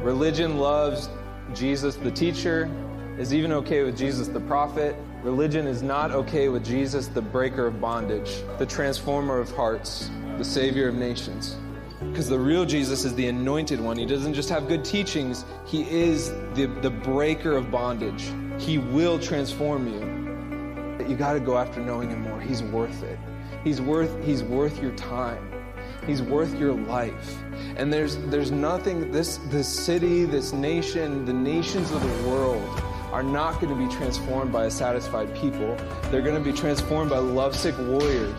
Religion loves Jesus the teacher, is even okay with Jesus the prophet. Religion is not okay with Jesus the breaker of bondage, the transformer of hearts, the savior of nations. Because the real Jesus is the anointed one. He doesn't just have good teachings, he is the, the breaker of bondage. He will transform you. You got to go after knowing him more. He's worth it. He's worth, he's worth your time. He's worth your life. And there's, there's nothing, this, this city, this nation, the nations of the world are not going to be transformed by a satisfied people. They're going to be transformed by lovesick warriors.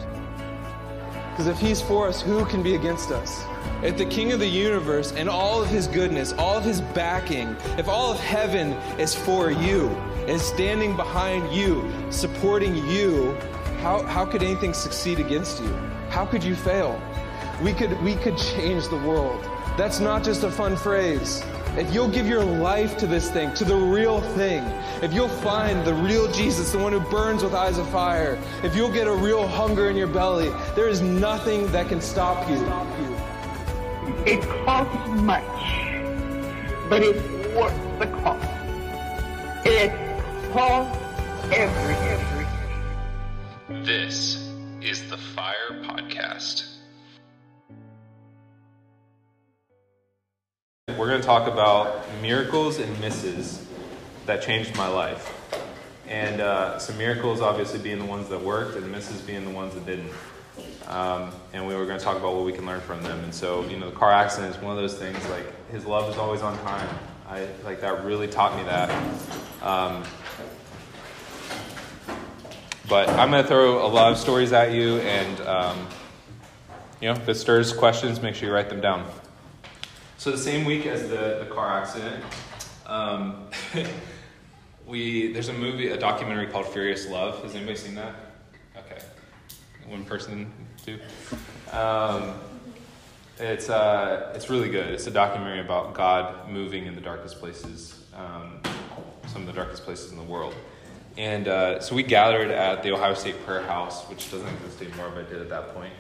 Because if he's for us, who can be against us? If the King of the universe and all of his goodness, all of his backing, if all of heaven is for you, is standing behind you, supporting you, how, how could anything succeed against you? How could you fail? We could, we could change the world. That's not just a fun phrase. If you'll give your life to this thing, to the real thing, if you'll find the real Jesus, the one who burns with eyes of fire, if you'll get a real hunger in your belly, there is nothing that can stop you. It costs much, but it's worth the cost. It costs everything. This We're going to talk about miracles and misses that changed my life. And uh, some miracles obviously being the ones that worked, and misses being the ones that didn't. Um, and we were going to talk about what we can learn from them. And so, you know, the car accident is one of those things. Like his love is always on time. I like that really taught me that. Um, but I'm going to throw a lot of stories at you, and um, you know, if it stirs questions, make sure you write them down. So the same week as the, the car accident, um, we there's a movie, a documentary called Furious Love. Has anybody seen that? Okay, one person, two. Um, it's uh, it's really good. It's a documentary about God moving in the darkest places, um, some of the darkest places in the world. And uh, so we gathered at the Ohio State Prayer House, which doesn't exist anymore, but did at that point.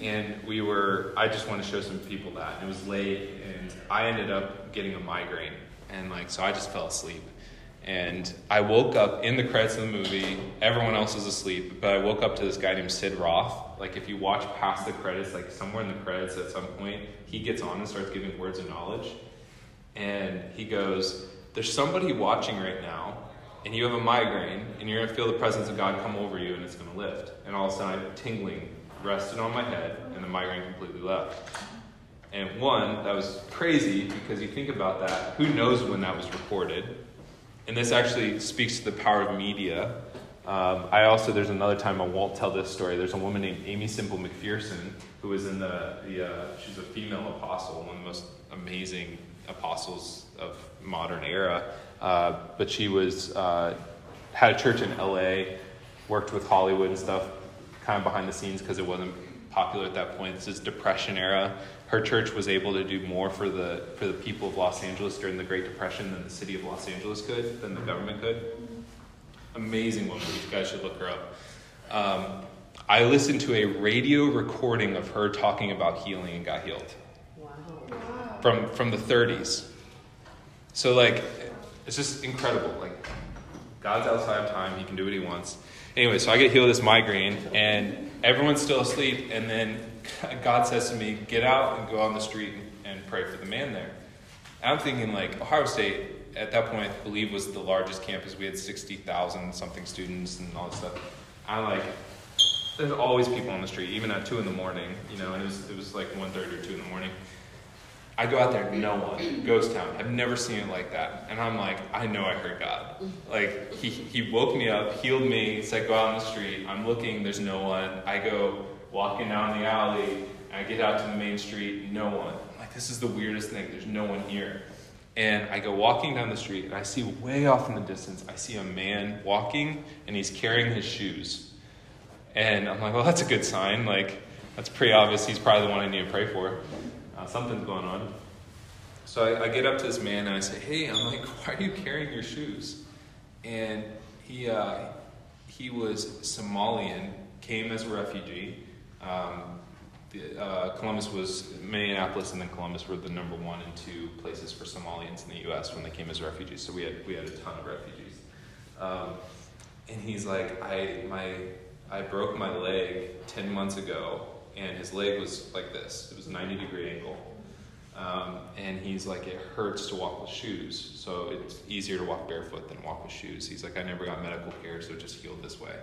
And we were, I just wanted to show some people that. And it was late, and I ended up getting a migraine. And like, so I just fell asleep. And I woke up in the credits of the movie. Everyone else was asleep, but I woke up to this guy named Sid Roth. Like, if you watch past the credits, like somewhere in the credits at some point, he gets on and starts giving words of knowledge. And he goes, There's somebody watching right now, and you have a migraine, and you're going to feel the presence of God come over you, and it's going to lift. And all of a sudden, I'm tingling rested on my head, and the migraine completely left. And one, that was crazy because you think about that, who knows when that was recorded? And this actually speaks to the power of media. Um, I also, there's another time I won't tell this story. There's a woman named Aimee Semple McPherson who was in the, the uh, she's a female apostle, one of the most amazing apostles of modern era. Uh, but she was, uh, had a church in LA, worked with Hollywood and stuff, kind of behind the scenes because it wasn't popular at that point. This is Depression era. Her church was able to do more for the for the people of Los Angeles during the Great Depression than the city of Los Angeles could, than the government could. Amazing woman. You guys should look her up. Um, I listened to a radio recording of her talking about healing and got healed. Wow. From from the 30s. So like, it's just incredible. Like, God's outside of time. He can do what he wants. Anyway, so I get healed this migraine, and everyone's still asleep. And then God says to me, "Get out and go on the street and, pray for the man there." And I'm thinking like Ohio State at that point, I believe, was the largest campus. We had sixty thousand something students and all this stuff. I'm like, there's always people on the street, even at two in the morning, you know. And it was it was like one thirty or two in the morning. I go out there, no one, ghost town. I've never seen it like that. And I'm like, I know I heard God. Like, he, he woke me up, healed me, said, go out on the street. I'm looking, there's no one. I go walking down the alley, I get out to the main street, no one. I'm like, this is the weirdest thing, there's no one here. And I go walking down the street, and I see way off in the distance, I see a man walking, and he's carrying his shoes. And I'm like, well, that's a good sign. Like, that's pretty obvious he's probably the one I need to pray for uh, something's going on. So I, I, get up to this man and I say, "Hey, I'm like, why are you carrying your shoes?" And he uh, he was Somalian, came as a refugee, um, the, uh, Columbus was Minneapolis and then Columbus were the number one and two places for Somalians in the U.S. when they came as refugees. So we had we had a ton of refugees. Um, and he's like, I my I broke my leg ten months ago, and his leg was like this. It was a ninety degree angle. Um, and he's like, it hurts to walk with shoes, so it's easier to walk barefoot than walk with shoes. He's like, I never got medical care, so it just healed this way.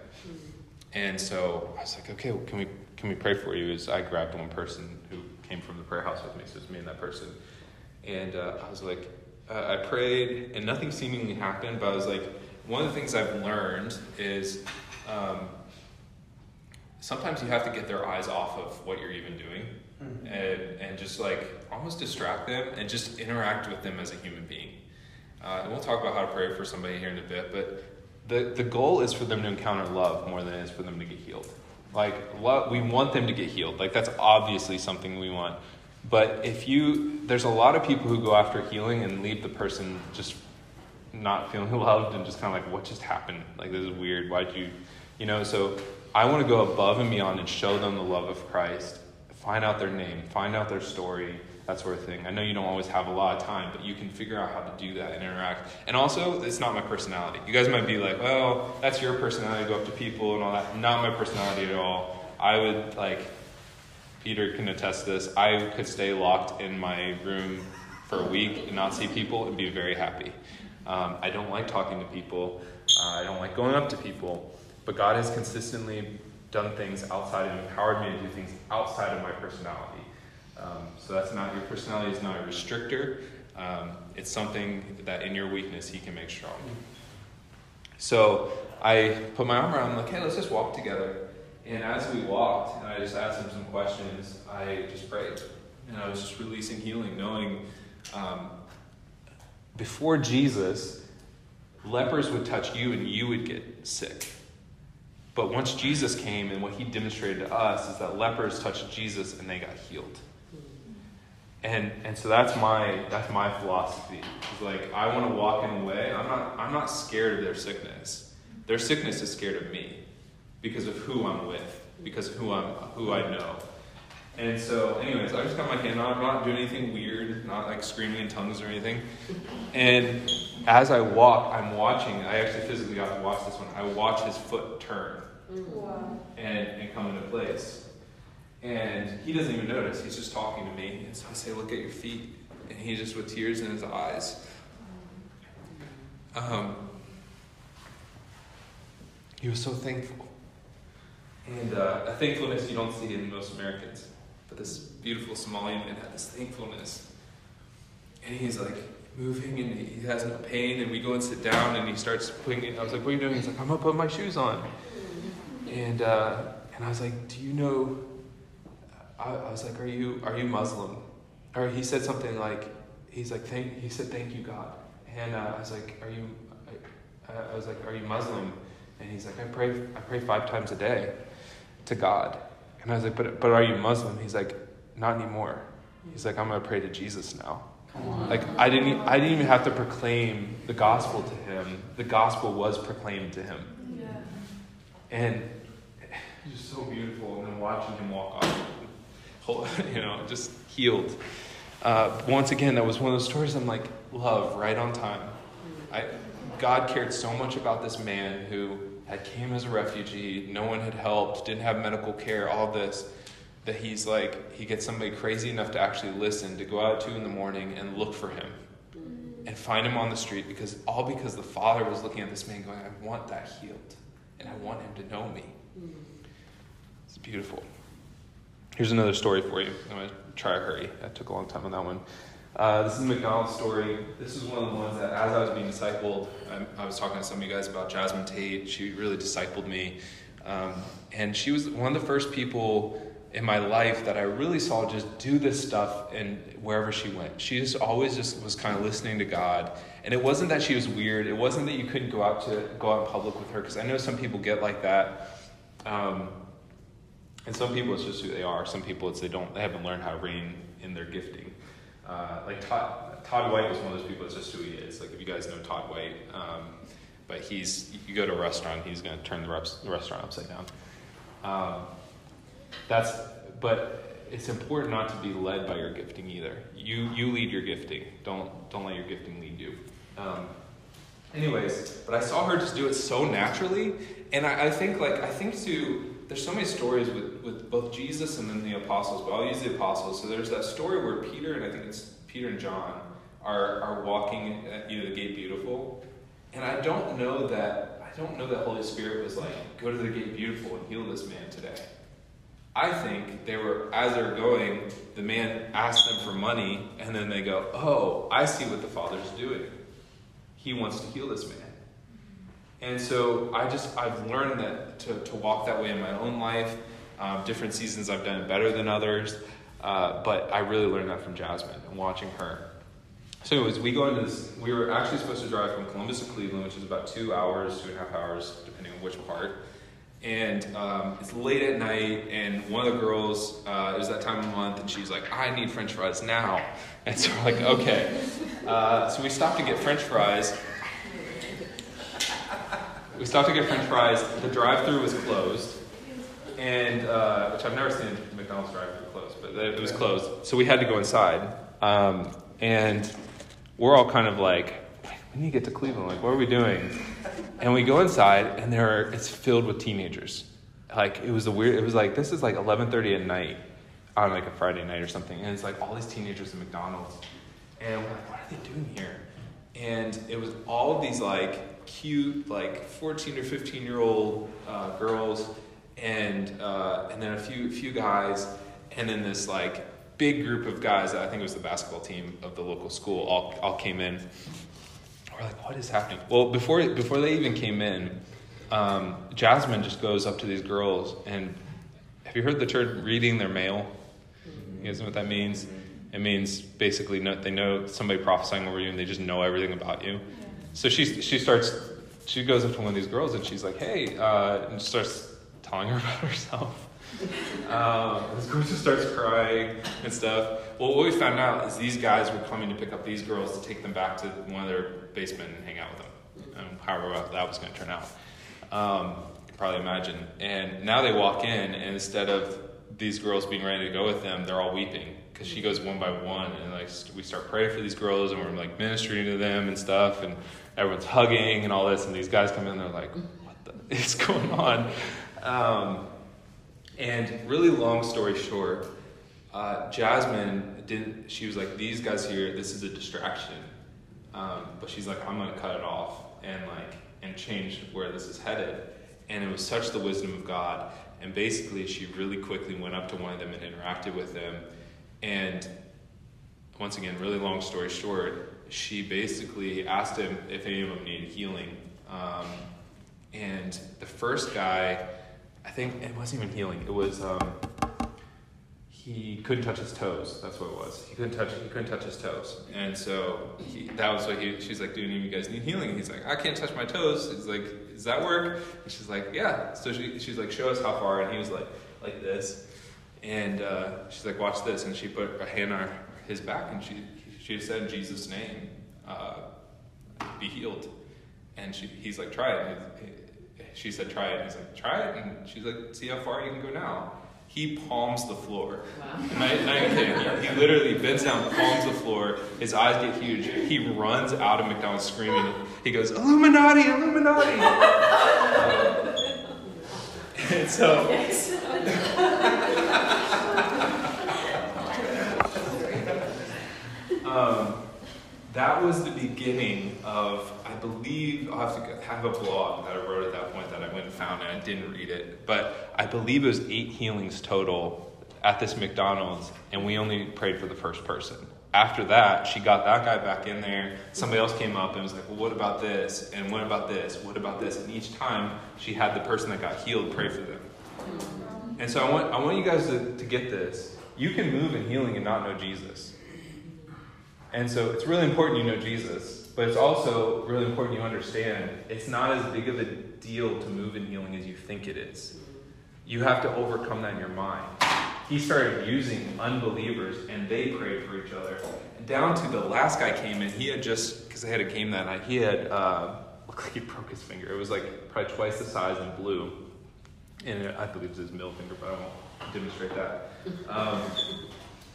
And so I was like, okay, well, can we can we pray for you? Is I grabbed one person who came from the prayer house with me, so it's me and that person. And uh, I was like, uh, I prayed, and nothing seemingly happened. But I was like, one of the things I've learned is um, sometimes you have to get their eyes off of what you're even doing, and and just like almost distract them and just interact with them as a human being. Uh, and we'll talk about how to pray for somebody here in a bit, but the, the goal is for them to encounter love more than it is for them to get healed. Like, love, we want them to get healed. Like, that's obviously something we want. But if you, there's a lot of people who go after healing and leave the person just not feeling loved and just kind of like, what just happened? Like, this is weird. Why'd you, you know? So I want to go above and beyond and show them the love of Christ. Find out their name, find out their story, that sort of thing. I know you don't always have a lot of time, but you can figure out how to do that and interact. And also, it's not my personality. You guys might be like, well, that's your personality to go up to people and all that. Not my personality at all. I would, like, Peter can attest this. I could stay locked in my room for a week and not see people and be very happy. Um, I don't like talking to people. Uh, I don't like going up to people. But God has consistently done things outside and empowered me to do things outside of my personality. Um, so that's not your personality is not a restrictor. Um, it's something that in your weakness He can make strong. So I put my arm around him, like, hey, let's just walk together. And as we walked, and I just asked him some questions, I just prayed. And I was just releasing healing, knowing um, before Jesus, lepers would touch you and you would get sick. But once Jesus came and what he demonstrated to us is that lepers touched Jesus and they got healed. And and so that's my that's my philosophy. It's like I want to walk in a way. I'm not I'm not scared of their sickness. Their sickness is scared of me because of who I'm with, because of who I'm who I know. And so, anyways, I just got my hand on. I'm not doing anything weird, not like screaming in tongues or anything. And as I walk, I'm watching. I actually physically got to watch this one. I watch his foot turn And, and come into place. And he doesn't even notice. He's just talking to me. And so I say, Look at your feet. And he just, with tears in his eyes, um, he was so thankful. And uh, a thankfulness you don't see in most Americans. But this beautiful Somalian man had this thankfulness. And he's like moving and he has no pain. And we go and sit down and he starts putting. I was like, What are you doing? He's like, I'm going to put my shoes on. And, uh, and I was like, Do you know? I, I was like, Are you, are you Muslim? Or he said something like, He's like, thank, He said, Thank you, God. And uh, I was like, Are you, I, I was like, Are you Muslim? And he's like, I pray, I pray five times a day to God. And I was like, but, but are you Muslim? He's like, not anymore. He's like, I'm going to pray to Jesus now. Like, I didn't, I didn't even have to proclaim the gospel to him. The gospel was proclaimed to him. Yeah. And just so beautiful. And then watching him walk off, you know, just healed. Uh, once again, that was one of those stories I'm like, love, right on time. I, God cared so much about this man who had came as a refugee, no one had helped, didn't have medical care, all this, that he's like, he gets somebody crazy enough to actually listen, to go out at two in the morning and look for him and find him on the street because all because the father was looking at this man going, I want that healed and I want him to know me. It's beautiful. Here's another story for you. I'm going to try to hurry. I took a long time on that one. Uh, this is a McDonald's story. This is one of the ones that, as I was being discipled, I, I was talking to some of you guys about Jasmine Tate. She really discipled me. Um, and she was one of the first people in my life that I really saw just do this stuff and wherever she went. She just always just was kind of listening to God. And it wasn't that she was weird. It wasn't that you couldn't go out to go out in public with her because I know some people get like that. Um, and some people it's just who they are. Some people it's they don't they haven't learned how to rein in their gifting. Uh, like Todd, Todd White was one of those people. It's just who he is. Like if you guys know Todd White, um, but he's you go to a restaurant, he's going to turn the, reps, the restaurant upside down. Um, that's but it's important not to be led by your gifting either. You you lead your gifting. Don't don't let your gifting lead you. Um, anyways, but I saw her just do it so naturally, and I, I think like I think too. There's so many stories with, with both Jesus and then the apostles, but I'll use the apostles. So there's that story where Peter and I think it's Peter and John are are walking at you know, the gate beautiful, and I don't know that I don't know that Holy Spirit was like go to the gate beautiful and heal this man today. I think they were, as they were going, the man asked them for money, and then they go, Oh, I see what the Father's doing. He wants to heal this man. And so I just, I've learned that to, to walk that way in my own life. Um, different seasons I've done it better than others, uh, but I really learned that from Jasmine and watching her. So, anyways, we go into this, we were actually supposed to drive from Columbus to Cleveland, which is about two hours, two and a half hours, depending on which part and um, it's late at night, and one of the girls, uh, it was that time of month, and she's like, I need french fries now. And so we're like, okay. Uh, so we stopped to get french fries. We stopped to get french fries. The drive through was closed, and uh, which I've never seen McDonald's drive through closed, but it was closed. So we had to go inside. Um, and we're all kind of like, we need to get to Cleveland. Like, what are we doing? And we go inside, and there are, it's filled with teenagers. Like it was a weird. It was like this is like 11:30 at night on like a Friday night or something, and it's like all these teenagers at McDonald's, and we're like, what are they doing here? And it was all these like cute like 14 or 15 year old uh, girls, and uh, and then a few few guys, and then this like big group of guys. That I think it was the basketball team of the local school. All all came in we're like, what is happening? Well, before before they even came in, um, Jasmine just goes up to these girls and have you heard the term reading their mail? You guys know what that means? It means basically no, they know somebody prophesying over you and they just know everything about you. So she she starts she goes up to one of these girls and she's like, hey, uh, and starts telling her about herself. Um, this girl just starts crying and stuff. Well, what we found out is these guys were coming to pick up these girls to take them back to one of their basement and hang out with them. Um, however that was going to turn out. Um, you can probably imagine. And now they walk in, and instead of these girls being ready to go with them, they're all weeping because she goes one by one, and like we start praying for these girls, and we're like ministering to them and stuff, and everyone's hugging and all this, and these guys come in, they're like, "What the is going on?" Um, and really long story short, uh, Jasmine didn't. She was like, "These guys here, this is a distraction," um, but she's like, "I'm gonna cut it off and like and change where this is headed." And it was such the wisdom of God. And basically, she really quickly went up to one of them and interacted with them. And once again, really long story short, she basically asked him if any of them needed healing. Um, and the first guy I think it wasn't even healing. It was um, he couldn't touch his toes. That's what it was. He couldn't touch. He couldn't touch his toes, and so he, that was what he. She's like, "Do any of you guys need healing?" And he's like, "I can't touch my toes." He's like, "Does that work?" And she's like, "Yeah." So she, she's like, "Show us how far." And he was like, like this, and uh, she's like, "Watch this." And she put a hand on his back, and she she just said, "In Jesus' name, uh, be healed." And she, he's like, "Try it." she said, try it. He's like, try it. And she's like, see how far you can go now. He palms the floor. Wow. Not, not kidding. He, he, literally bends down, palms the floor. His eyes get huge. He runs out of McDonald's screaming. He goes, Illuminati, Illuminati. uh, and so. Um, that was the beginning of, I believe, I'll have to have a blog that I wrote at that point that I went and found and I didn't read it, but I believe it was eight healings total at this McDonald's, and we only prayed for the first person. After that, she got that guy back in there. Somebody else came up and was like, Well, what about this? And what about this? What about this? And each time she had the person that got healed pray for them. And so I want, I want you guys to, to get this. You can move in healing and not know Jesus. And so it's really important you know Jesus, but it's also really important you understand it's not as big of a deal to move in healing as you think it is. You have to overcome that in your mind. He started using unbelievers and they prayed for each other. And down to the last guy came in, he had just, because I had a game that night, he had, uh, looked like he broke his finger. It was like probably twice the size and blue. And I believe it was his middle finger, but I won't demonstrate that. Um,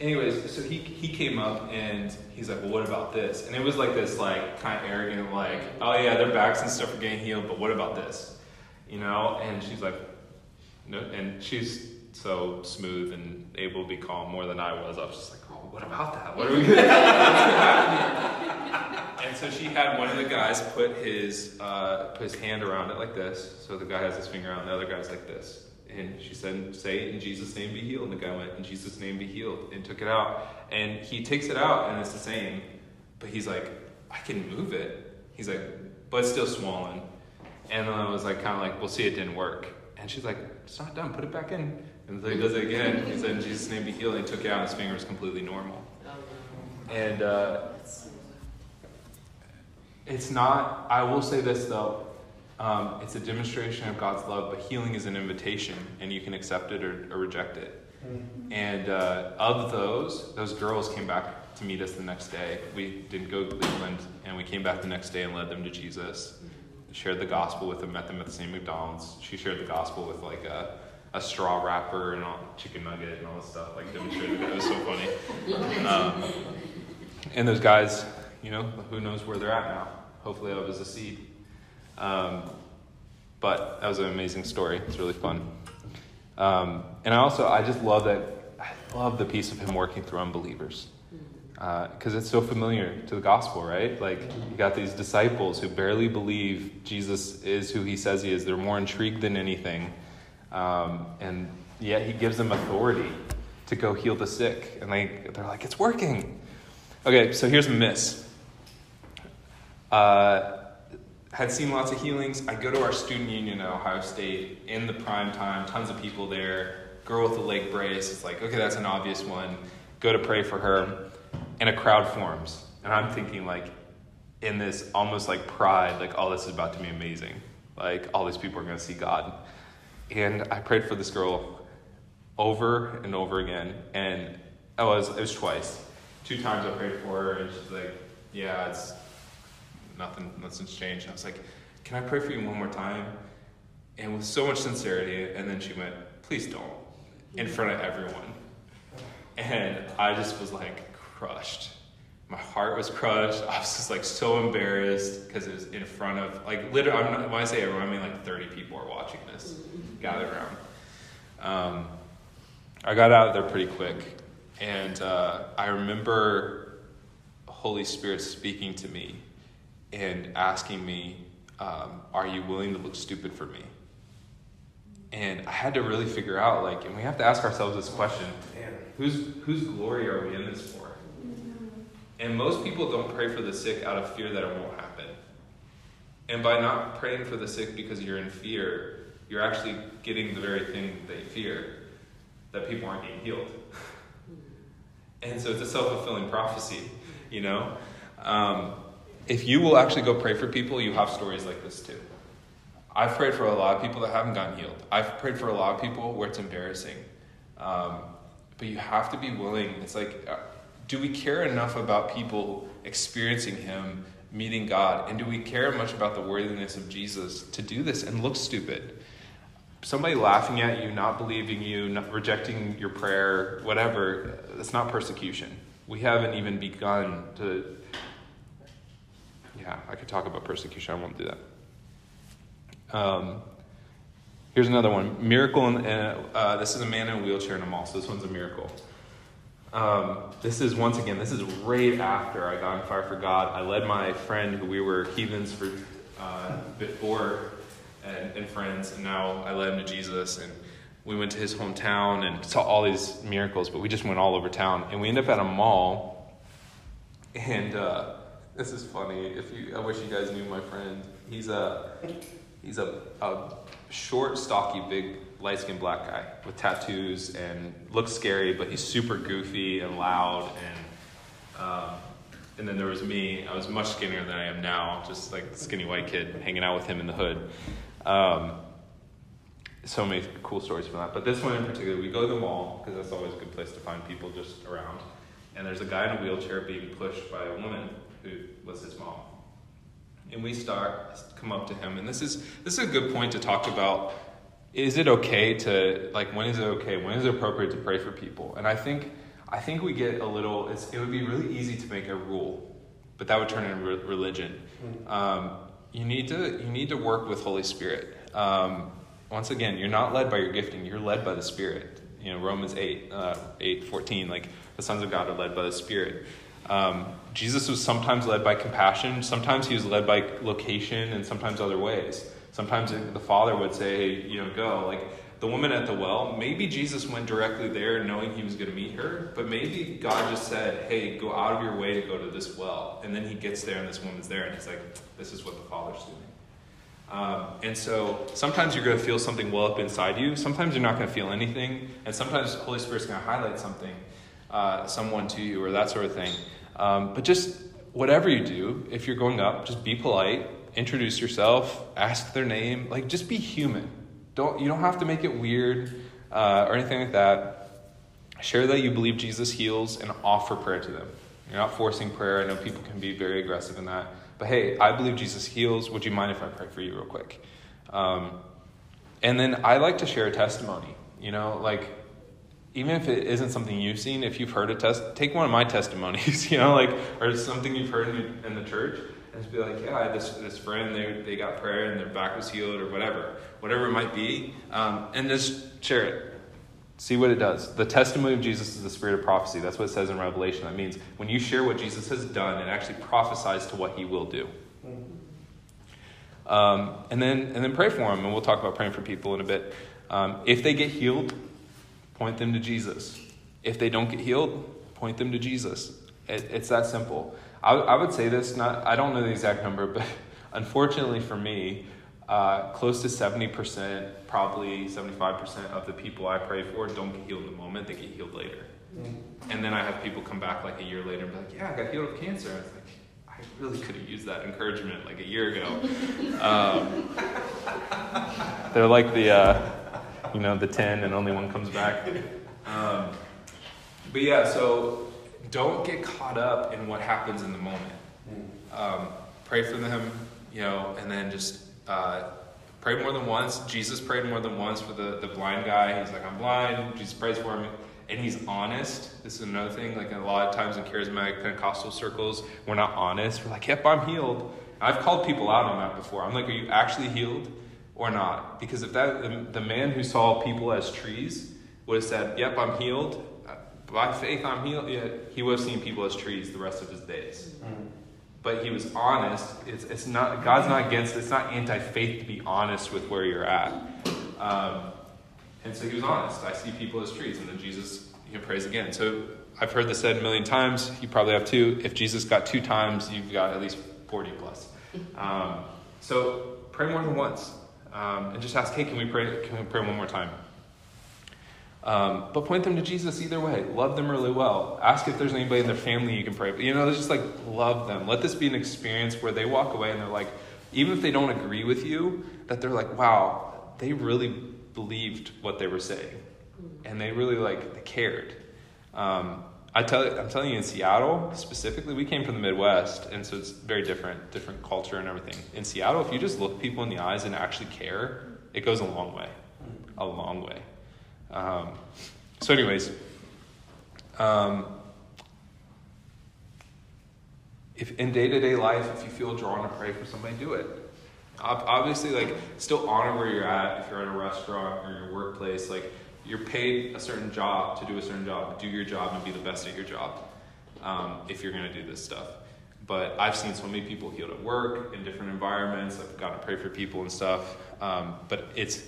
anyways, so he, he came up and he's like, well, what about this? And it was like this, like, kind of arrogant, like, oh yeah, their backs and stuff are getting healed, but what about this? You know? And she's like, no, and she's so smooth and able to be calm more than I was. I was just like, oh, what about that? What are we gonna And so she had one of the guys put his uh, put his hand around it like this. So the guy has his finger on the other guy's like this. And she said, Say it in Jesus' name be healed. And the guy went, In Jesus' name be healed. And took it out. And he takes it out and it's the same. But he's like, I can move it. He's like, But it's still swollen. And then I was like, kind of like, We'll see, it didn't work. And she's like, It's not done. Put it back in. And so he does it again. He said, In Jesus' name be healed. And he took it out. And his finger was completely normal. And uh, it's not, I will say this though. Um, it's a demonstration of God's love, but healing is an invitation, and you can accept it or, or reject it. And uh, of those, those girls came back to meet us the next day. We didn't go to Cleveland, and we came back the next day and led them to Jesus. Shared the gospel with them, met them at the same McDonald's. She shared the gospel with like a, a straw wrapper and all, chicken nugget and all this stuff, like demonstrated it. It was so funny. Um, and those guys, you know, who knows where they're at now? Hopefully, that was a seed. Um, but that was an amazing story. It's really fun. Um, and I also, I just love that. I love the piece of him working through unbelievers because uh, it's so familiar to the gospel, right? Like you got these disciples who barely believe Jesus is who he says he is. They're more intrigued than anything, um, and yet he gives them authority to go heal the sick, and they they're like, it's working. Okay, so here's a miss. Uh, had seen lots of healings. I go to our student union at Ohio State in the prime time, tons of people there. Girl with the leg brace. It's like, okay, that's an obvious one. Go to pray for her. And a crowd forms. And I'm thinking, like, in this almost like pride, like, oh, this is about to be amazing. Like, all these people are going to see God. And I prayed for this girl over and over again. And oh, it was, it was twice. Two times I prayed for her, and she's like, yeah, it's nothing, nothing's changed. I was like, can I pray for you one more time? And with so much sincerity, and then she went, please don't, in front of everyone. And I just was like crushed. My heart was crushed. I was just like so embarrassed because it was in front of like literally. I'm not, when I say everyone, I mean like 30 people are watching this, gathered around. Um, I got out of there pretty quick, and uh, I remember Holy Spirit speaking to me and asking me, um, Are you willing to look stupid for me? And I had to really figure out, like, and we have to ask ourselves this question whose, whose glory are we in this for? And most people don't pray for the sick out of fear that it won't happen. And by not praying for the sick because you're in fear, you're actually getting the very thing they fear that people aren't getting healed. and so it's a self fulfilling prophecy, you know? Um, if you will actually go pray for people, you have stories like this too. I've prayed for a lot of people that haven't gotten healed. I've prayed for a lot of people where it's embarrassing. Um, but you have to be willing. It's like, uh, do we care enough about people experiencing Him, meeting God? And do we care much about the worthiness of Jesus to do this and look stupid? Somebody laughing at you, not believing you, not rejecting your prayer, whatever, that's not persecution. We haven't even begun to I could talk about persecution. I won't do that. Um, here's another one. Miracle. In, uh, this is a man in a wheelchair in a mall. So this one's a miracle. Um, this is once again. This is right after I got on fire for God. I led my friend, who we were heathens for uh, before, and, and friends, and now I led him to Jesus. And we went to his hometown and saw all these miracles. But we just went all over town, and we ended up at a mall, and uh, this is funny. If you, I wish you guys knew my friend. He's a, he's a, a short, stocky, big, light-skinned black guy with tattoos and looks scary, but he's super goofy and loud. And um, and then there was me. I was much skinnier than I am now, just like skinny white kid hanging out with him in the hood. Um, so many cool stories from that. But this one in particular, we go to the mall because that's always a good place to find people just around. And there's a guy in a wheelchair being pushed by a woman who was his mom. And we start come up to him, and this is this is a good point to talk about. Is it okay to like when is it okay? When is it appropriate to pray for people? And i think i think we get a little it would be really easy to make a rule but that would turn into re- religion. Um, you need to you need to work with holy spirit. Um, once again you're not led by your gifting. You're led by the spirit. You know romans 8 uh, 8 14 like the sons of god are led by the spirit um, jesus was sometimes led by compassion sometimes he was led by location and sometimes other ways Sometimes the father would say, hey, you know, go. Like the woman at the well, maybe Jesus went directly there knowing he was going to meet her, but maybe God just said, hey, go out of your way to go to this well. And then he gets there and this woman's there and he's like, this is what the father's doing. Um, and so sometimes you're going to feel something well up inside you. Sometimes you're not going to feel anything. And sometimes the Holy Spirit's going to highlight something, uh, someone to you, or that sort of thing. Um, but just whatever you do, if you're going up, just be polite introduce yourself, ask their name, like just be human. Don't you don't have to make it weird uh, or anything like that. Share that you believe Jesus heals and offer prayer to them. You're not forcing prayer. I know people can be very aggressive in that, but hey, I believe Jesus heals. Would you mind if I pray for you real quick? Um, and then I like to share a testimony. You know, like even if it isn't something you've seen, if you've heard a test, take one of my testimonies. You know, like or something you've heard in, in the church and just be like, yeah, I had this, this friend, they, they got prayer and their back was healed or whatever, whatever it might be, um, and just share it. See what it does. The testimony of Jesus is the spirit of prophecy. That's what it says in Revelation. That means when you share what Jesus has done, it actually prophesies to what he will do. Um, and then and then pray for them, and we'll talk about praying for people in a bit. Um, if they get healed, point them to Jesus. If they don't get healed, point them to Jesus. It, it's that simple. I, I would say this, not, I don't know the exact number, but unfortunately for me, uh, close to 70%, probably 75% of the people I pray for don't get healed in the moment, they get healed later. Mm-hmm. And then I have people come back like a year later and be like, yeah, I got healed of cancer. I was like, I really could have used that encouragement like a year ago. Um, they're like the, uh, you know, the 10 and only one comes back. Um, but yeah, so don't get caught up in what happens in the moment. Um, pray for them, you know, and then just uh, pray more than once. Jesus prayed more than once for the, the blind guy. He's like, I'm blind. Jesus prays for him. And he's honest. This is another thing. Like a lot of times in charismatic Pentecostal circles, we're not honest. We're like, yep, I'm healed. I've called people out on that before. I'm like, are you actually healed or not? Because if that the, man who saw people as trees would have said, yep, I'm healed, by faith I'm healed. Yeah, he would have seen people as trees the rest of his days. Mm-hmm. But he was honest. It's, it's not God's not against. It's not anti-faith to be honest with where you're at. Um, and so he was honest. I see people as trees, and then Jesus you know, prays again. So I've heard this said a million times. You probably have too. If Jesus got two times, you've got at least forty plus. Um, so pray more than once, um, and just ask, "Hey, can we pray? Can we pray one more time?" Um, but point them to Jesus either way. Love them really well. Ask if there's anybody in their family you can pray. But you know, just like love them. Let this be an experience where they walk away and they're like, even if they don't agree with you, that they're like, wow, they really believed what they were saying, and they really like they cared. Um, I tell I'm telling you, in Seattle specifically, we came from the Midwest, and so it's very different, different culture and everything. In Seattle, if you just look people in the eyes and actually care, it goes a long way, a long way. Um, so, anyways, um, if in day to day life, if you feel drawn to pray for somebody, do it. Obviously, like still honor where you're at. If you're at a restaurant or your workplace, like you're paid a certain job to do a certain job. Do your job and be the best at your job. Um, if you're going to do this stuff. But I've seen so many people healed at work in different environments. I've got to pray for people and stuff. Um, but it's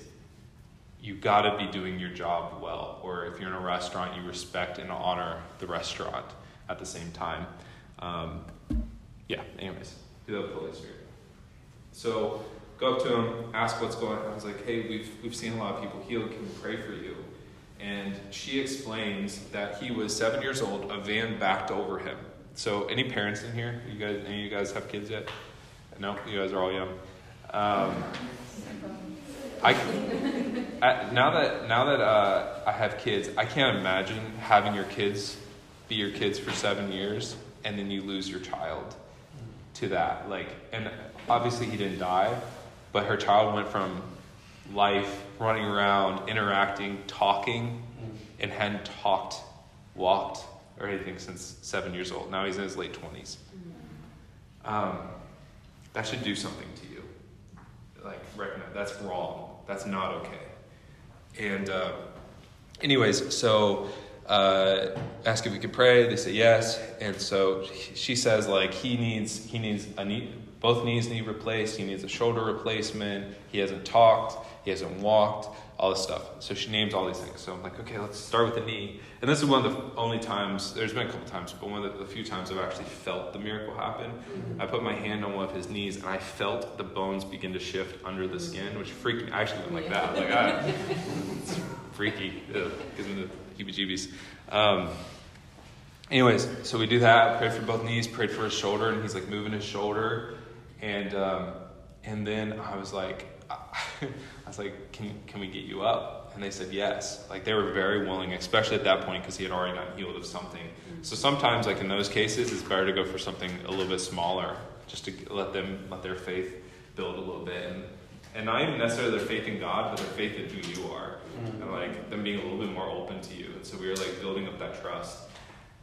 you got to be doing your job well. Or if you're in a restaurant, you respect and honor the restaurant at the same time. Um, yeah, anyways, do that with the Holy Spirit. So go up to him, ask what's going on. I was like, hey, we've, we've seen a lot of people healed. Can we pray for you? And she explains that he was seven years old, a van backed over him. So, any parents in here? You guys, any of you guys have kids yet? No, you guys are all young. Um, I, now that now that uh, I have kids, I can't imagine having your kids be your kids for seven years and then you lose your child to that. Like, and obviously he didn't die, but her child went from life, running around, interacting, talking, and hadn't talked, walked, or anything since seven years old. Now he's in his late 20s. Um, that should do something to you. Like, recognize that's wrong. That's not okay. And, uh, anyways, so uh, ask if we could pray. They say yes, and so she says like he needs he needs a knee, both knees need replaced. He needs a shoulder replacement. He hasn't talked. He hasn't walked. All this stuff. So she names all these things. So I'm like, okay, let's start with the knee. And this is one of the only times. There's been a couple times, but one of the, few times I've actually felt the miracle happen. I put my hand on one of his knees, and I felt the bones begin to shift under the skin, which freaked me. I actually went like that. Like, I, it's freaky. Gives me the heebie-jeebies. Um, anyways, so we do that. Prayed for both knees. Prayed for his shoulder, and he's like moving his shoulder, and um, and then I was like, I was like, can can we get you up? And they said yes. Like they were very willing, especially at that point because he had already gotten healed of something. So sometimes, like in those cases, it's better to go for something a little bit smaller, just to let them let their faith build a little bit, and and not even necessarily their faith in God, but their faith in who you are mm-hmm. and like them being a little bit more open to you. And so we were like building up that trust.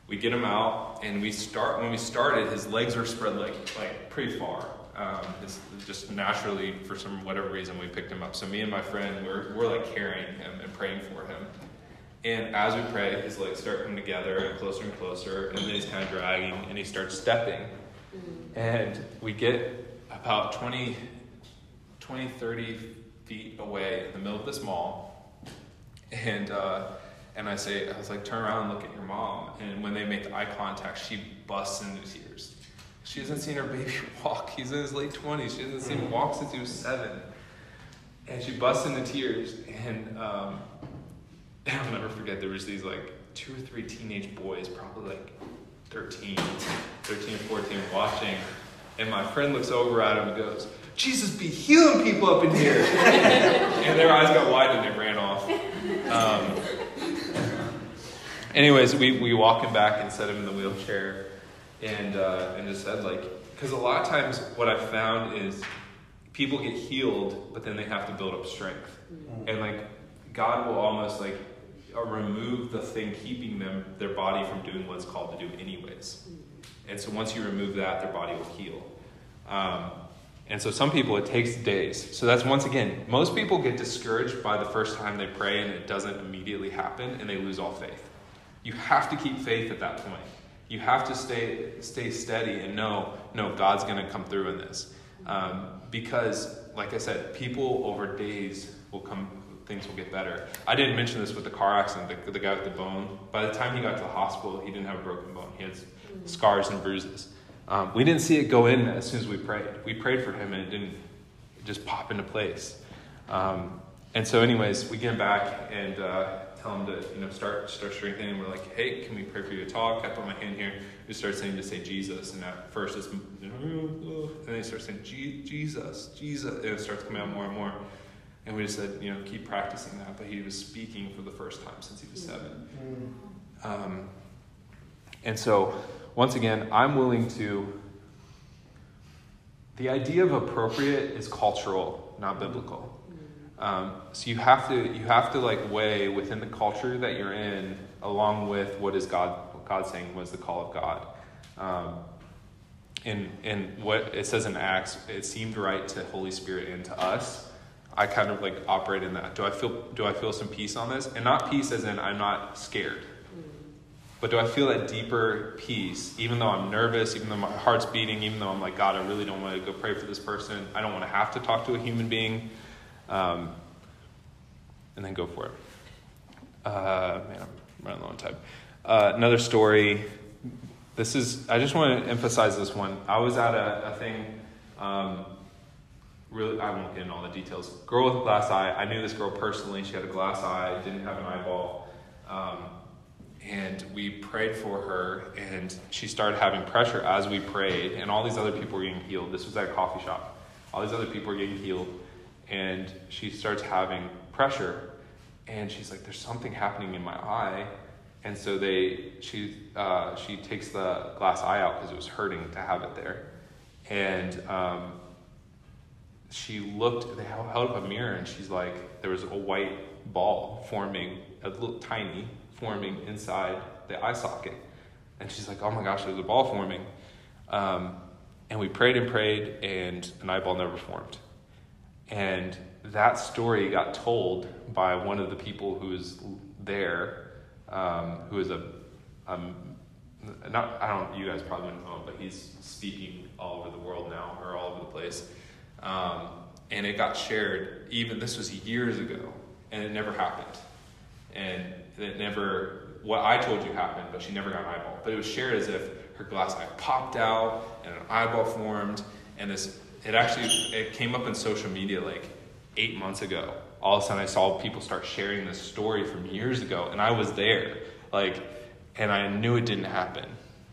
We get him out, and we start. When we started, his legs were spread like like pretty far. Um, it's just naturally, for some whatever reason, we picked him up. So me and my friend, we're we're like carrying him and praying for him. And as we pray, his legs start coming together and closer and closer, and then he's kind of dragging, and he starts stepping. And we get about 20, 20, 30 feet away in the middle of this mall, and uh, and I say, I was like, turn around and look at your mom. And when they make eye contact, she busts into tears. She hasn't seen her baby walk. He's in his late 20s. She hasn't seen him walk since he was seven. And she busts into tears. And um, I'll never forget, there was these like two or three teenage boys, probably like 13, 13 or 14, watching. And my friend looks over at him and goes, Jesus be healing people up in here. and their eyes got wide and they ran off. Um, anyways, we, we walk him back and set him in the wheelchair and, uh, and just said, like, because a lot of times what I've found is people get healed, but then they have to build up strength. And, like, God will almost, like, uh, remove the thing keeping them, their body from doing what it's called to do, anyways. And so once you remove that, their body will heal. Um, and so some people, it takes days. So that's once again, most people get discouraged by the first time they pray and it doesn't immediately happen and they lose all faith. You have to keep faith at that point. You have to stay, stay steady and know, no, God's going to come through in this. Um, because, like I said, people over days will come, things will get better. I didn't mention this with the car accident, the, the guy with the bone. By the time he got to the hospital, he didn't have a broken bone. He had scars and bruises. Um, we didn't see it go in as soon as we prayed. We prayed for him and it didn't just pop into place. Um, and so, anyways, we get back and uh, tell to you know start start strengthening. We're like, hey, can we pray for you to talk? I put my hand here. We start saying to say Jesus, and at first it's and then he starts saying Jesus, Jesus, and it starts coming out more and more. And we just said, you know, keep practicing that. But he was speaking for the first time since he was seven. Um, and so once again, I'm willing to. The idea of appropriate is cultural, not biblical. Um, so you have to you have to like weigh within the culture that you're in, along with what is God God saying was the call of God. Um, in in what it says in Acts, it seemed right to Holy Spirit and to us. I kind of like operate in that. Do I feel do I feel some peace on this? And not peace as in I'm not scared. But do I feel that deeper peace, even though I'm nervous, even though my heart's beating, even though I'm like, God, I really don't want to go pray for this person. I don't want to have to talk to a human being. Um, and then go for it. Uh, man, I'm running low on time. Uh, another story. This is, I just want to emphasize this one. I was at a, a thing, um, really, I won't get into all the details. Girl with a glass eye. I knew this girl personally. She had a glass eye, didn't have an eyeball. Um, and we prayed for her and she started having pressure as we prayed and all these other people were getting healed this was at a coffee shop all these other people were getting healed and she starts having pressure and she's like there's something happening in my eye and so they she uh, she takes the glass eye out because it was hurting to have it there and um, she looked, they held up a mirror, and she's like, there was a white ball forming, a little tiny, forming inside the eye socket. And she's like, oh my gosh, there's a ball forming. Um, and we prayed and prayed, and an eyeball never formed. And that story got told by one of the people who was there, um, who is a, um, not, I don't, know you guys probably don't know, but he's speaking all over the world now, or all over the place. Um, and it got shared, even, this was years ago, and it never happened. And it never, what I told you happened, but she never got an eyeball. But it was shared as if her glass eye popped out and an eyeball formed, and this, it actually, it came up in social media like eight months ago. All of a sudden, I saw people start sharing this story from years ago, and I was there, like, and I knew it didn't happen.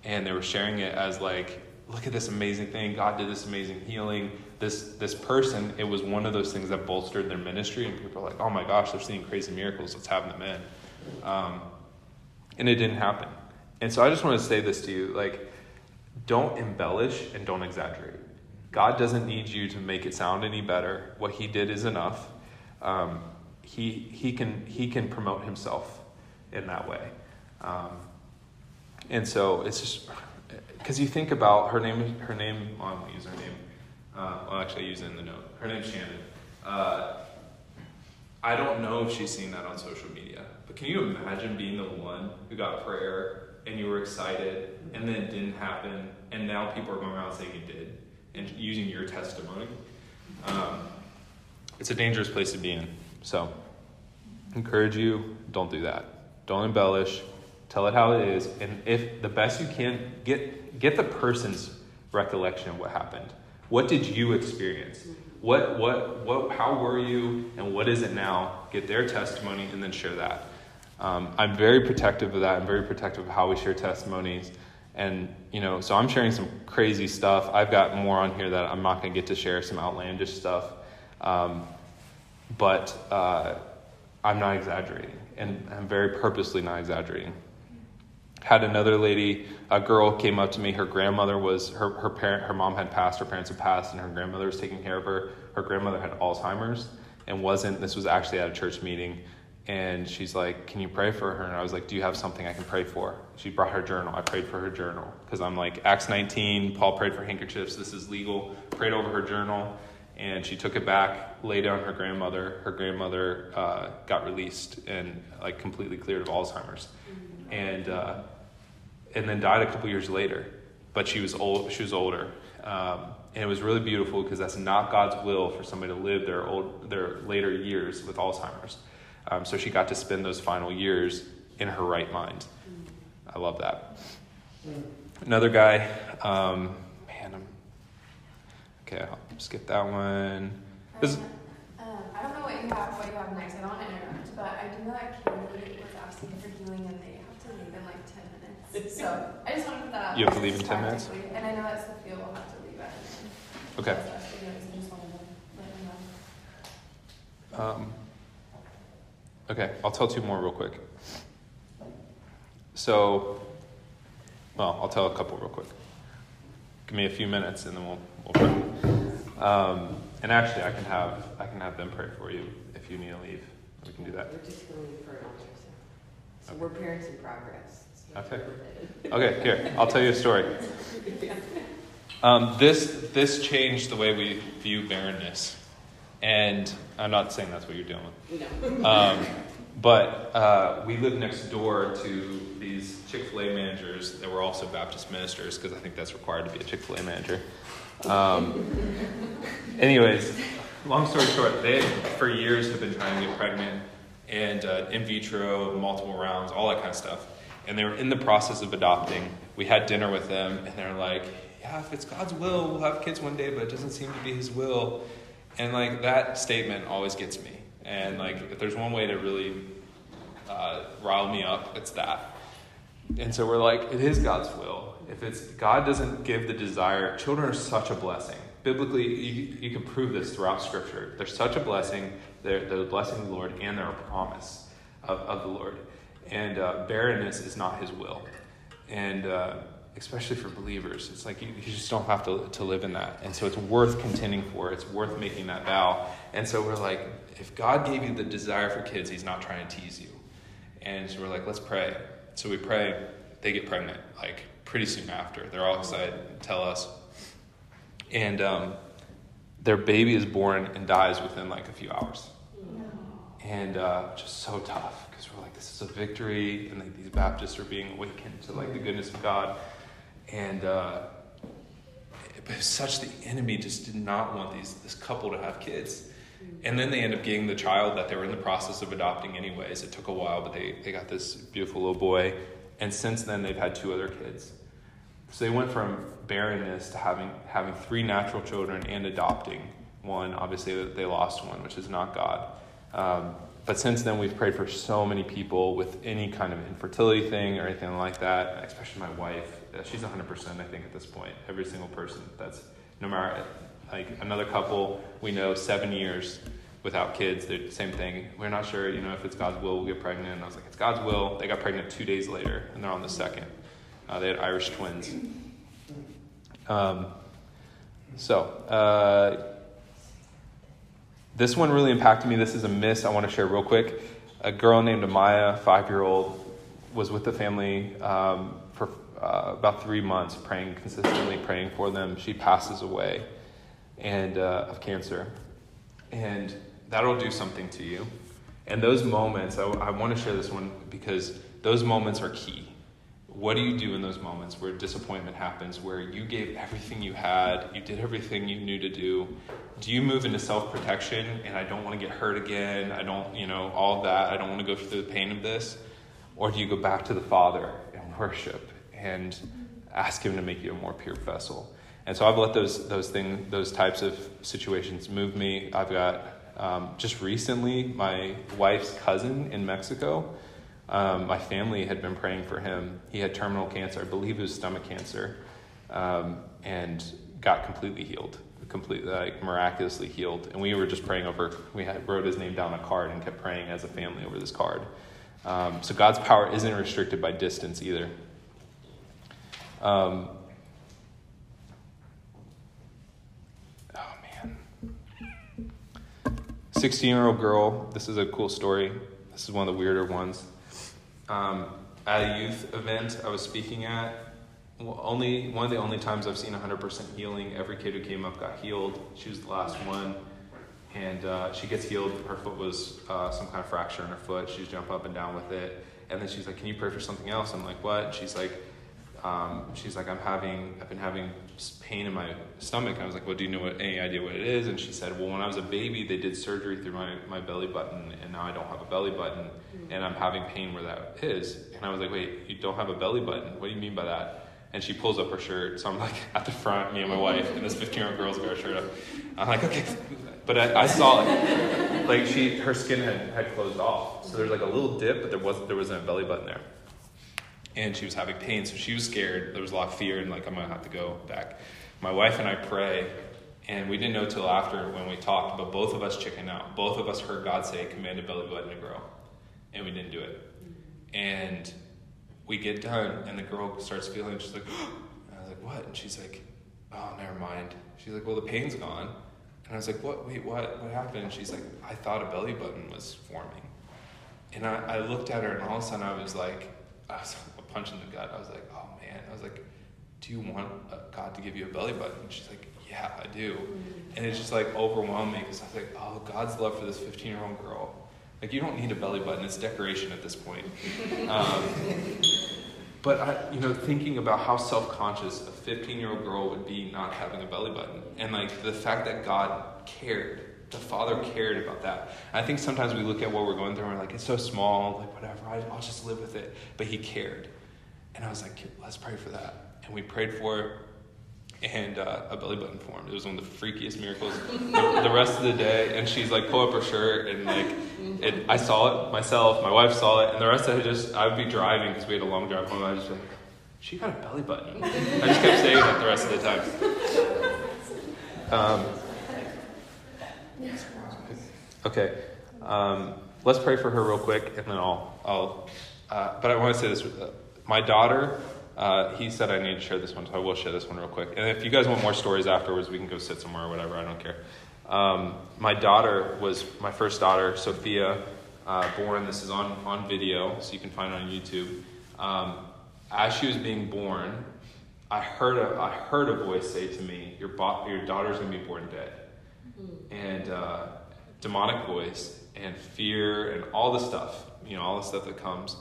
And they were sharing it as like, look at this amazing thing. God did this amazing healing. This this person, it was one of those things that bolstered their ministry, and people are like, oh my gosh, they're seeing crazy miracles. Let's have them in. Um, and it didn't happen. And so I just want to say this to you, like, don't embellish and don't exaggerate. God doesn't need you to make it sound any better. What He did is enough. Um, he He can He can promote Himself in that way. Um, and so it's just because you think about her name. Her name. Well, I'm gonna use her name. Uh, well, actually, I use it in the note. Her name's Shannon. Uh, I don't know if she's seen that on social media, but can you imagine being the one who got prayer and you were excited and then it didn't happen and now people are going around saying it did and using your testimony? Um, it's a dangerous place to be in. So, encourage you, don't do that. Don't embellish. Tell it how it is, and if the best you can, get get the person's recollection of what happened. What did you experience? What what what? How were you, and what is it now? Get their testimony, and then share that. Um, I'm very protective of that. I'm very protective of how we share testimonies, and you know, so I'm sharing some crazy stuff. I've got more on here that I'm not going to get to share. Some outlandish stuff, um, but uh, I'm not exaggerating, and I'm very purposely not exaggerating had another lady, a girl came up to me. Her grandmother was her her parent, her mom had passed, her parents had passed, and her grandmother was taking care of her. Her grandmother had Alzheimer's and wasn't. This was actually at a church meeting, and she's like, "Can you pray for her?" And I was like, "Do you have something I can pray for?" She brought her journal. I prayed for her journal because I'm like Acts 19. Paul prayed for handkerchiefs. This is legal. Prayed over her journal, and she took it back, laid on her grandmother. Her grandmother uh, got released and like completely cleared of Alzheimer's, and. Uh, and then died a couple years later. But she was old. She was older, um, and it was really beautiful because that's not God's will for somebody to live their old their later years with Alzheimer's. Um, so she got to spend those final years in her right mind. I love that. Another guy, um, man, I'm okay. I'll skip that one. This, um, I don't know what you have what you have next. I don't want to interrupt, but I do know that Katie was asking for healing and they have to leave in like ten minutes. So I just want to put that out. You have to leave in 10 minutes? And I know that Sophia will have to leave at nine. okay. So okay, I'll tell two more real quick. So, well, I'll tell a couple real quick. Give me a few minutes, and then we'll we'll pray. Um, and actually, I can have I can have them pray for you if you need to leave. We can do that. We're just going for an ultrasound. So we're parents in progress. So Okay. Okay, here I'll tell you a story. Um, this this changed the way we view barrenness, and I'm not saying that's what you're doing. No. Um, but uh, we lived next door to these Chick fil A managers that were also Baptist ministers, because I think that's required to be a Chick fil A manager. Um, anyways, long story short, they for years have been trying to get pregnant and uh, in vitro, multiple rounds, all that kind of stuff. And they were in the process of adopting. We had dinner with them, and they're like, Yeah, if it's God's will, we'll have kids one day, but it doesn't seem to be His will. And like that statement always gets me. And like, if there's one way to really uh, rile me up, it's that. And so we're like, it is God's will. If it's God doesn't give the desire, children are such a blessing. Biblically, you, you can prove this throughout Scripture. They're such a blessing. They're, they're the blessing of the Lord, and they're a promise of, of the Lord. And uh, barrenness is not His will. And uh, especially for believers. It's like you, you just don't have to, to live in that. And so it's worth contending for. It's worth making that vow. And so we're like, if God gave you the desire for kids, He's not trying to tease you. And so we're like, let's pray. So we pray. They get pregnant like pretty soon after. They're all excited, tell us. And um, their baby is born and dies within like a few hours. And uh, just so tough because we're like, this is a victory. And like, these Baptists are being awakened to like the goodness of God. And uh, but such the enemy just did not want these this couple to have kids. And then they end up getting the child that they were in the process of adopting anyways. It took a while, but they, they got this beautiful little boy. And since then they've had two other kids. So they went from barrenness to having having three natural children and adopting one. Obviously they lost one, which is not God. Um, but since then, we've prayed for so many people with any kind of infertility thing or anything like that, especially my wife. Uh, she's 100%, I think, at this point. Every single person that's no matter, like another couple we know, seven years without kids, the same thing. We're not sure, you know, if it's God's will, we'll get pregnant. And I was like, it's God's will. They got pregnant two days later, and they're on the second. Uh, they had Irish twins. Um, so, uh, this one really impacted me. This is a miss I want to share real quick. A girl named Amaya, five year old, was with the family um, uh, about three months, praying consistently, praying for them. She passes away and uh, of cancer, and that'll do something to you. And those moments, I, I want to share this one because those moments are key what do you do in those moments where disappointment happens, where you gave everything you had, you did everything you knew to do? Do you move into self protection and I don't want to get hurt again? I don't, you know, all that. I don't want to go through the pain of this. Or do you go back to the Father and worship and ask Him to make you a more pure vessel? And so I've let those those things, those types of situations move me. I've got um, just recently my wife's cousin in Mexico um, my family had been praying for him. He had terminal cancer, I believe it was stomach cancer, um, and got completely healed, completely like miraculously healed. And we were just praying over. We had wrote his name down on a card and kept praying as a family over this card. Um, so God's power isn't restricted by distance either. Um, oh man, sixteen-year-old girl. This is a cool story. This is one of the weirder ones um, at a youth event I was speaking at. Only one of the only times I've seen 100% healing. Every kid who came up got healed. She was the last one, and uh, she gets healed. Her foot was uh, some kind of fracture in her foot. She's jump up and down with it, and then she's like, "Can you pray for something else?" I'm like, "What?" she's like, um, "She's like, I'm having, I've been having pain in my stomach." I was like, "Well, do you know what, any idea what it is?" And she said, "Well, when I was a baby, they did surgery through my my belly button, and now I don't have a belly button." and I'm having pain where that is. And I was like, wait, you don't have a belly button? What do you mean by that? And she pulls up her shirt. So I'm like at the front, me and my wife, and this 15 year old girl's got her shirt up. I'm like, okay. But I, I, saw it. Like she, her skin had, had closed off. So there's like a little dip, but there wasn't, there wasn't a belly button there. And she was having pain. So she was scared. There was a lot of fear and like, I'm to have to go back. My wife and I pray. And we didn't know till after when we talked, but both of us chickened out. Both of us heard God say, command a belly button to grow and we didn't do it. And we get done, and the girl starts feeling, she's like, I was like, what? And she's like, oh, never mind. She's like, well, the pain's gone. And I was like, what? Wait, what? What happened? And she's like, I thought a belly button was forming. And I, I looked at her, and all of a sudden I was like, I was a punch in the gut. I was like, oh man. I was like, do you want God to give you a belly button? And she's like, yeah, I do. And it's just like overwhelming because I was like, oh, God's love for this 15 year old girl like you don't need a belly button; it's decoration at this point. Um, but I, you know, thinking about how self-conscious a 15-year-old girl would be not having a belly button, and like the fact that God cared, the Father cared about that. I think sometimes we look at what we're going through and we're like, it's so small, like whatever, I'll just live with it. But He cared, and I was like, let's pray for that, and we prayed for it and uh, a belly button formed. It was one of the freakiest miracles. the, the, rest of the day, and she's like, pull up her shirt, and like, it, I saw it myself. My wife saw it, and the rest of it just, I would be driving because we had a long drive home. I was just like, she got a belly button. I just kept saying that the rest of the time. Um, okay, um, let's pray for her real quick, and then I'll, I'll. Uh, but I want to say this: my daughter Uh, he said I need to share this one, so I will share this one real quick. And if you guys want more stories afterwards, we can go sit somewhere or whatever. I don't care. Um, my daughter was my first daughter, Sophia, uh, born. This is on on video, so you can find it on YouTube. Um, as she was being born, I heard a I heard a voice say to me, "Your bo- your daughter's gonna be born dead," and uh, demonic voice and fear and all the stuff, you know, all the stuff that comes.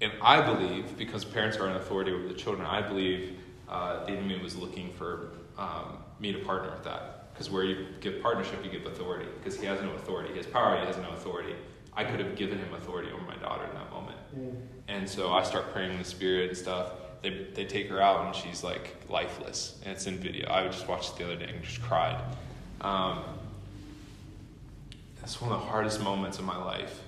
And I believe, because parents are in authority over the children, I believe uh, the enemy was looking for um, me to partner with that. Because where you give partnership, you give authority. Because he has no authority. He has power, he has no authority. I could have given him authority over my daughter in that moment. And so I start praying in the spirit and stuff. They, they take her out and she's like lifeless. And it's in video. I just watched it the other day and just cried. Um, it's one of the hardest moments of my life.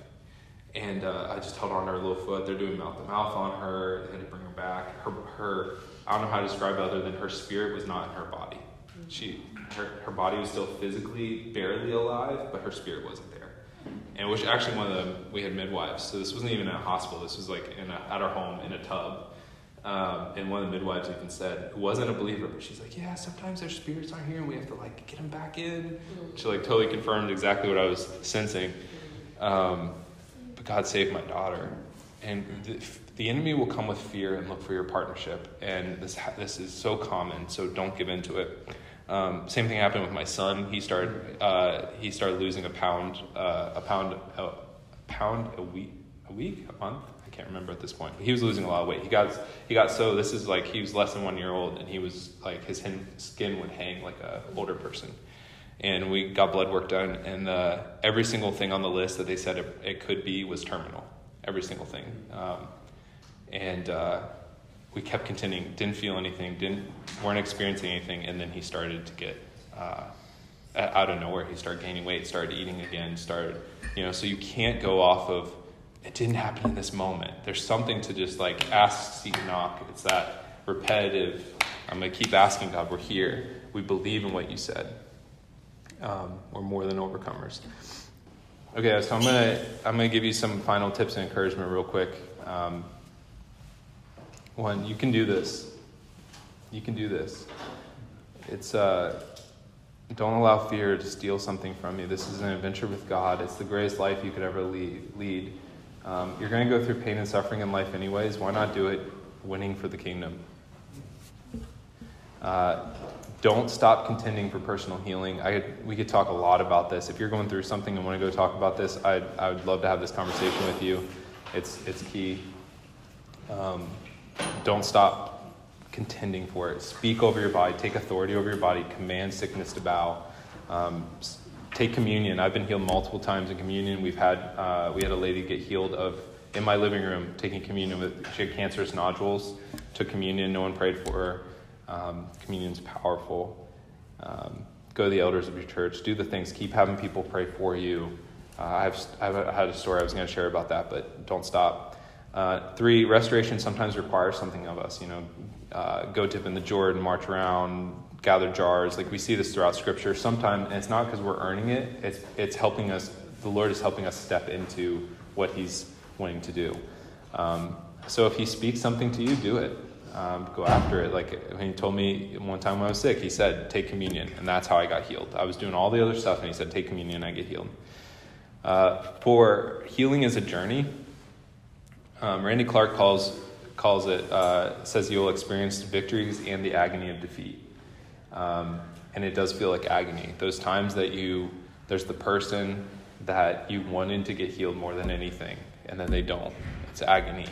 And uh, I just held on to her little foot. They're doing mouth to mouth on her. They had to bring her back. Her, her, I don't know how to describe it other than her spirit was not in her body. She, her, her body was still physically barely alive, but her spirit wasn't there. And was actually one of the, we had midwives. So this wasn't even at a hospital. This was like in a, at our home in a tub. Um, and one of the midwives even said, who wasn't a believer, but she's like, yeah, sometimes their spirits aren't here and we have to like get them back in. She like totally confirmed exactly what I was sensing. Um, but God saved my daughter. And the, the enemy will come with fear and look for your partnership. And this, this is so common, so don't give into it. Um, same thing happened with my son. He started, uh, he started losing a pound, uh, a pound, a pound a week, a week, a month. Can't remember at this point. But he was losing a lot of weight. He got, he got so. This is like he was less than one year old, and he was like his skin would hang like a older person and we got blood work done and uh, every single thing on the list that they said it, it could be was terminal every single thing um, and uh, we kept continuing didn't feel anything didn't weren't experiencing anything and then he started to get uh, out of nowhere he started gaining weight started eating again started you know so you can't go off of it didn't happen in this moment there's something to just like ask seek knock it's that repetitive i'm going to keep asking god we're here we believe in what you said um, we're more than overcomers. Okay, so I'm gonna I'm gonna give you some final tips and encouragement real quick. Um, one, you can do this. You can do this. It's uh, don't allow fear to steal something from you. This is an adventure with God. It's the greatest life you could ever lead. Um, you're going to go through pain and suffering in life anyways. Why not do it winning for the kingdom? Uh, don't stop contending for personal healing. I, we could talk a lot about this. If you're going through something and want to go talk about this, I'd, I would love to have this conversation with you. It's, it's key. Um, don't stop contending for it. Speak over your body. Take authority over your body. Command sickness to bow. Um, take communion. I've been healed multiple times in communion. We've had uh, we had a lady get healed of in my living room taking communion with she had cancerous nodules. Took communion. No one prayed for her. Um, communion's powerful. Um, go to the elders of your church. Do the things. Keep having people pray for you. Uh, I've, I've had a story I was going to share about that, but don't stop. Uh, three, restoration sometimes requires something of us. You know, uh, go dip in the Jordan, march around, gather jars. Like we see this throughout Scripture. Sometimes, and it's not because we're earning it. It's it's helping us. The Lord is helping us step into what He's wanting to do. Um, so if He speaks something to you, do it um, go after it. Like when he told me one time when I was sick, he said, "Take communion," and that's how I got healed. I was doing all the other stuff, and he said, "Take communion, and I get healed." Uh, for healing is a journey. Um, Randy Clark calls calls it uh, says you will experience victories and the agony of defeat, um, and it does feel like agony. Those times that you there's the person that you wanted to get healed more than anything, and then they don't. It's agony.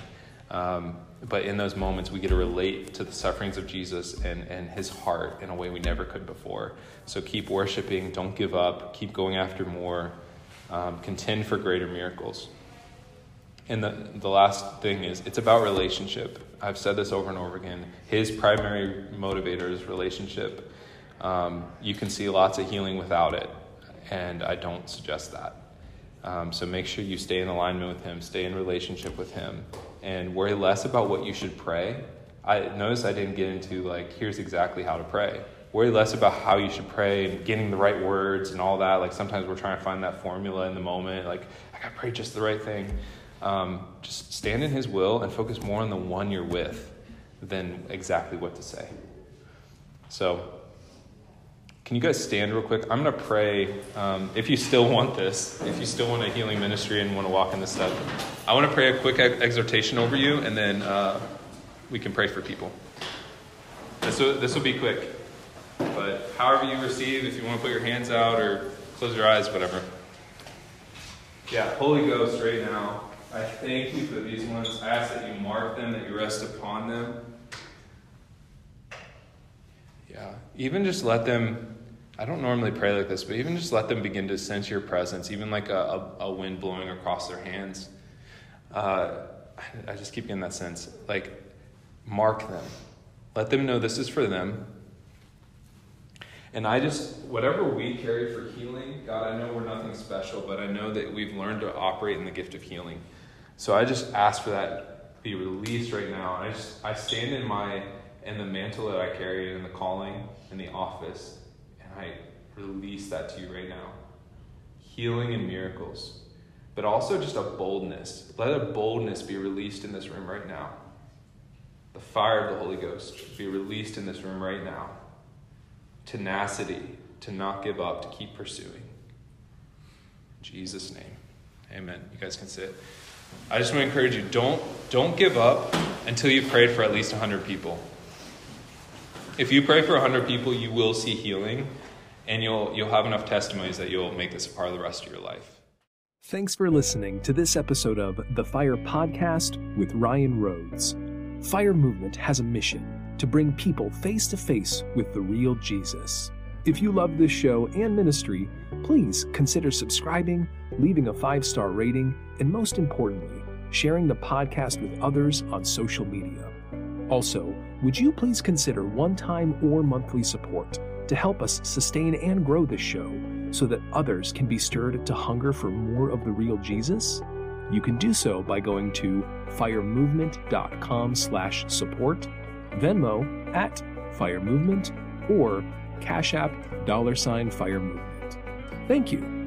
Um, but in those moments, we get to relate to the sufferings of Jesus and, and his heart in a way we never could before. So keep worshiping, don't give up, keep going after more, um, contend for greater miracles. And the, the last thing is it's about relationship. I've said this over and over again. His primary motivator is relationship. Um, you can see lots of healing without it, and I don't suggest that. Um, so make sure you stay in alignment with Him, stay in relationship with Him, and worry less about what you should pray. I notice I didn't get into like, here's exactly how to pray. Worry less about how you should pray and getting the right words and all that. Like sometimes we're trying to find that formula in the moment. Like, I got to pray just the right thing. Um, just stand in His will and focus more on the one you're with. than exactly what to say. So, can you guys stand real quick? I'm going to pray. Um, if you still want this, if you still want a healing ministry and want to walk in this step, I want to pray a quick exhortation over you, and then uh, we can pray for people. This will, this will be quick, but however you receive, if you want to put your hands out or close your eyes, whatever. Yeah, Holy Ghost, right now, I thank you for these ones. I ask that you mark them, that you rest upon them. Yeah, even just let them I don't normally pray like this, but even just let them begin to sense your presence, even like a, a, a wind blowing across their hands. Uh, I just keep getting that sense. Like, mark them. Let them know this is for them. And I just, whatever we carry for healing, God, I know we're nothing special, but I know that we've learned to operate in the gift of healing. So I just ask for that be released right now. I just, I stand in my, in the mantle that I carry, in the calling, in the office and I release that to you right now. Healing and miracles, but also just a boldness. Let a boldness be released in this room right now. The fire of the Holy Ghost be released in this room right now. Tenacity to not give up, to keep pursuing. In Jesus' name. Amen. You guys can sit. I just want to encourage you don't don't give up until you've prayed for at least 100 people. If you pray for 100 people, you will see healing and you'll you'll have enough testimonies that you'll make this a part of the rest of your life. Thanks for listening to this episode of The Fire Podcast with Ryan Rhodes. Fire Movement has a mission to bring people face to face with the real Jesus. If you love this show and ministry, please consider subscribing, leaving a five star rating, and most importantly, sharing the podcast with others on social media. Also, would you please consider one time or monthly support? to help us sustain and grow this show so that others can be stirred to hunger for more of the real Jesus? You can do so by going to firemovement.com slash support, Venmo at firemovement, or Cash App dollar sign Fire Movement. Thank you.